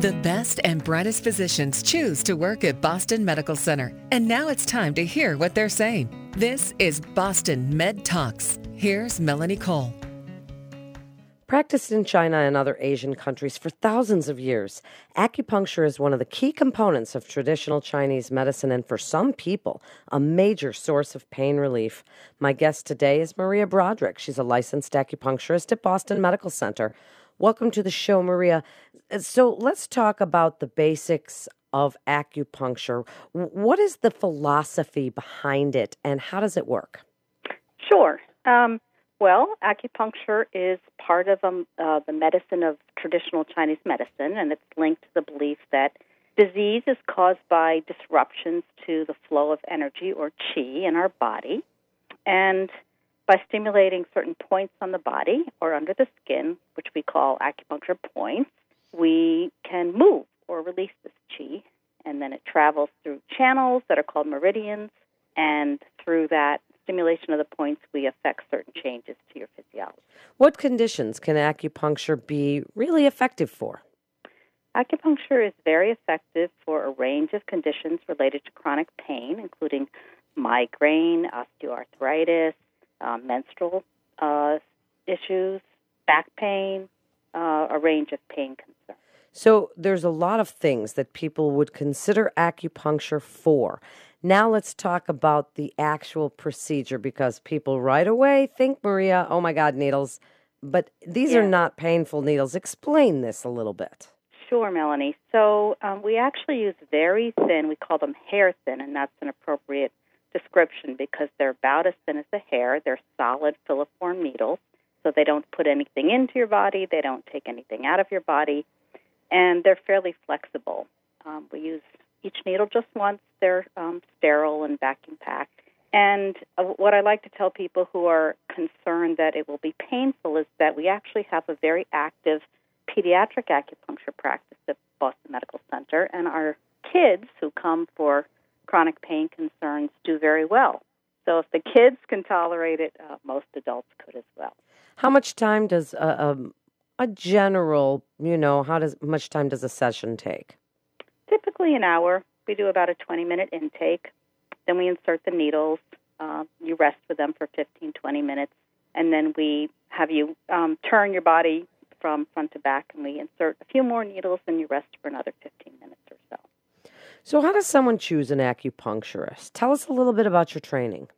The best and brightest physicians choose to work at Boston Medical Center. And now it's time to hear what they're saying. This is Boston Med Talks. Here's Melanie Cole. Practiced in China and other Asian countries for thousands of years, acupuncture is one of the key components of traditional Chinese medicine and for some people, a major source of pain relief. My guest today is Maria Broderick. She's a licensed acupuncturist at Boston Medical Center. Welcome to the show, Maria. So let's talk about the basics of acupuncture. What is the philosophy behind it and how does it work? Sure. Um, well, acupuncture is part of um, uh, the medicine of traditional Chinese medicine, and it's linked to the belief that disease is caused by disruptions to the flow of energy or qi in our body. And by stimulating certain points on the body or under the skin, which we call acupuncture points, we can move or release this chi, and then it travels through channels that are called meridians, and through that stimulation of the points, we affect certain changes to your physiology. What conditions can acupuncture be really effective for? Acupuncture is very effective for a range of conditions related to chronic pain, including migraine, osteoarthritis, um, menstrual uh, issues, back pain, uh, a range of pain concerns. So there's a lot of things that people would consider acupuncture for. Now let's talk about the actual procedure because people right away think, Maria, oh my God, needles. But these yeah. are not painful needles. Explain this a little bit. Sure, Melanie. So um, we actually use very thin, we call them hair thin, and that's an appropriate description because they're about as thin as a hair. They're solid filiform needles, so they don't put anything into your body, they don't take anything out of your body, and they're fairly flexible. Um, we use each needle just once. They're um, sterile and vacuum packed. And uh, what I like to tell people who are concerned that it will be painful is that we actually have a very active pediatric acupuncture practice at Boston Medical Center, and our kids who come for chronic pain concerns do very well. So if the kids can tolerate it, uh, most adults could as well. How much time does a, a, a general, you know, how does much time does a session take? Typically an hour. We do about a 20 minute intake. Then we insert the needles. Uh, you rest with them for 15, 20 minutes. And then we have you um, turn your body from front to back, and we insert a few more needles, and you rest for another 15 minutes so. How does someone choose an acupuncturist? Tell us a little bit about your training.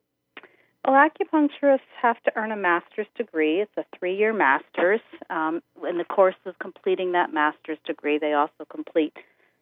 Well, acupuncturists have to earn a master's degree. It's a three year master's. Um, in the course of completing that master's degree, they also complete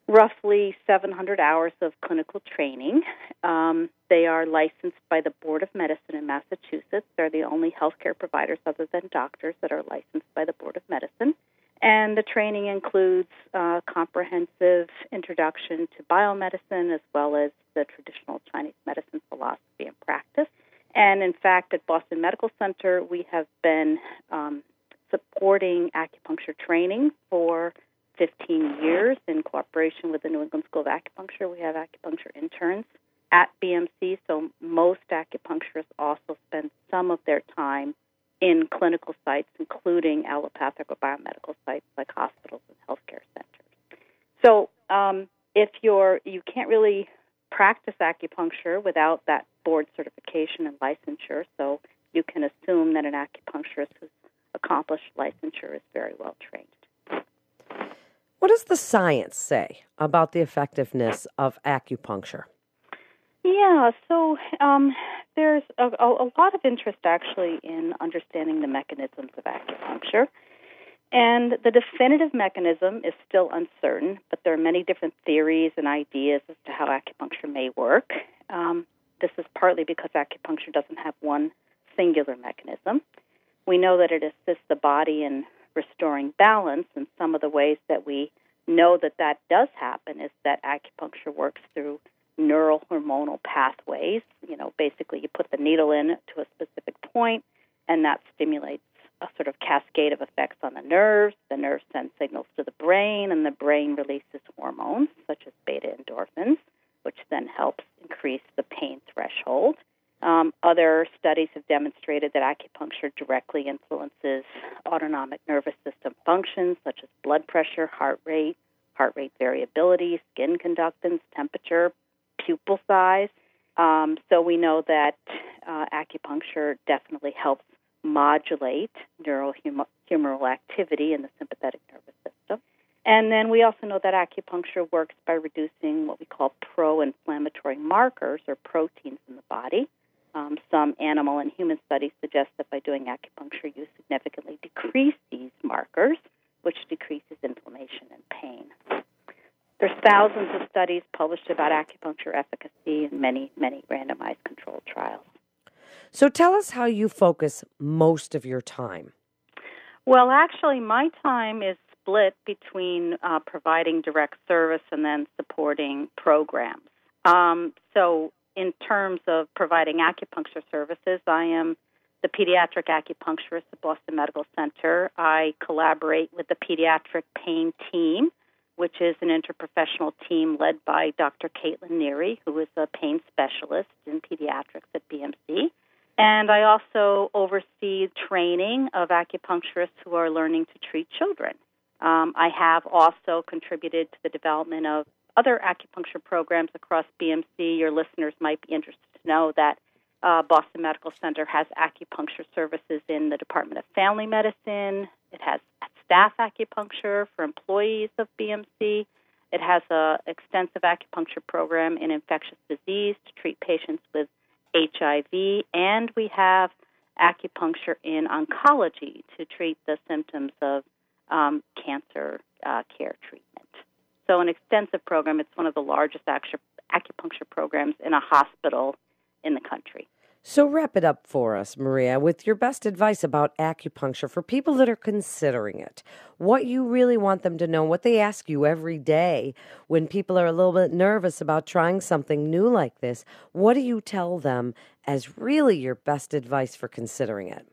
roughly 700 hours of clinical training. Um, they are licensed by the Board of Medicine in Massachusetts. They're the only healthcare providers other than doctors that are licensed by the Board of Medicine. And the training includes uh, comprehensive introduction to biomedicine as well as the traditional Chinese medicine philosophy and practice. And in fact, at Boston Medical Center, we have been um, supporting acupuncture training for 15 years in cooperation with the New England School of Acupuncture. We have acupuncture interns at BMC, so most acupuncturists also spend some of their time in clinical sites, including allopathic or biomedical sites like hospitals and healthcare centers. So, um, if you're you can't really practice acupuncture without that board certification and licensure, so you can assume that an acupuncturist who's accomplished licensure is very well trained. What does the science say about the effectiveness of acupuncture? Yeah, so um, there's a, a, lot of interest actually in understanding the mechanisms of acupuncture. And the definitive mechanism is still uncertain, but there are many different theories and ideas as to how acupuncture may work. Um, this is partly because acupuncture doesn't have one singular mechanism. We know that it assists the body in restoring balance, and some of the ways that we know that that does happen is that acupuncture works through neural hormonal pathways. You know, basically, you put the needle in to a specific point, and that stimulates a sort of cascade of effects on the nerves. The nerves send signals to the brain, and the brain releases hormones such as beta endorphins, which then helps increase the pain threshold. Um, other studies have demonstrated that acupuncture directly influences autonomic nervous system functions such as blood pressure, heart rate, heart rate variability, skin conductance, temperature, pupil size. Um, so we know that uh, acupuncture definitely helps modulate neurohumoral activity in the sympathetic nervous system. And then we also know that acupuncture works by reducing what we call pro inflammatory markers or proteins in the body. Um, some animal and human studies suggest that by doing acupuncture, you significantly decrease these markers, which decreases inflammation pain. There's thousands of studies published about acupuncture efficacy and many, many randomized controlled trials. So tell us how you focus most of your time. Well, actually, my time is split between uh, providing direct service and then supporting programs. Um, so, in terms of providing acupuncture services, I am the pediatric acupuncturist at Boston Medical Center. I collaborate with the pediatric pain team, which is an interprofessional team led by Dr. Caitlin Neary, who is a pain specialist in pediatrics at BMC. And I also oversee training of acupuncturists who are learning to treat children. Um, I have also contributed to the development of other acupuncture programs across BMC. Your listeners might be interested to know that uh, Boston Medical Center has acupuncture services in the Department of Family Medicine. It has staff acupuncture for employees of BMC. It has an extensive acupuncture program in infectious disease to treat patients with HIV, and we have acupuncture in oncology to treat the symptoms of um, cancer uh, care treatment. So, an extensive program. It's one of the largest acupuncture programs in a hospital in the country. So, wrap it up for us, Maria, with your best advice about acupuncture for people that are considering it. What you really want them to know, what they ask you every day when people are a little bit nervous about trying something new like this. What do you tell them as really your best advice for considering it?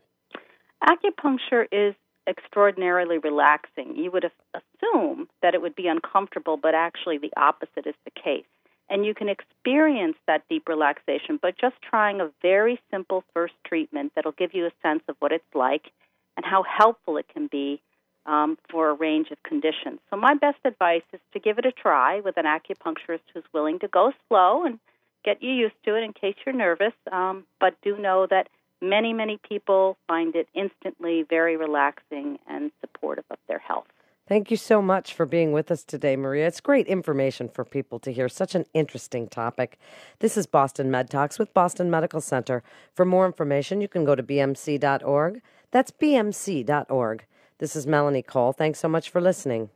Acupuncture is extraordinarily relaxing. You would assume that it would be uncomfortable, but actually, the opposite is the case and you can experience that deep relaxation by just trying a very simple first treatment that'll give you a sense of what it's like and how helpful it can be um, for a range of conditions. So, my best advice is to give it a try with an acupuncturist who's willing to go slow and get you used to it in case you're nervous. Um, but do know that many, many people find it instantly very relaxing and supportive of their health. Thank you so much for being with us today, Maria. It's great information for people to hear. Such an interesting topic. This is Boston Med Talks with Boston Medical Center. For more information, you can go to bmc.org. That's bmc.org. This is Melanie Cole. Thanks so much for listening.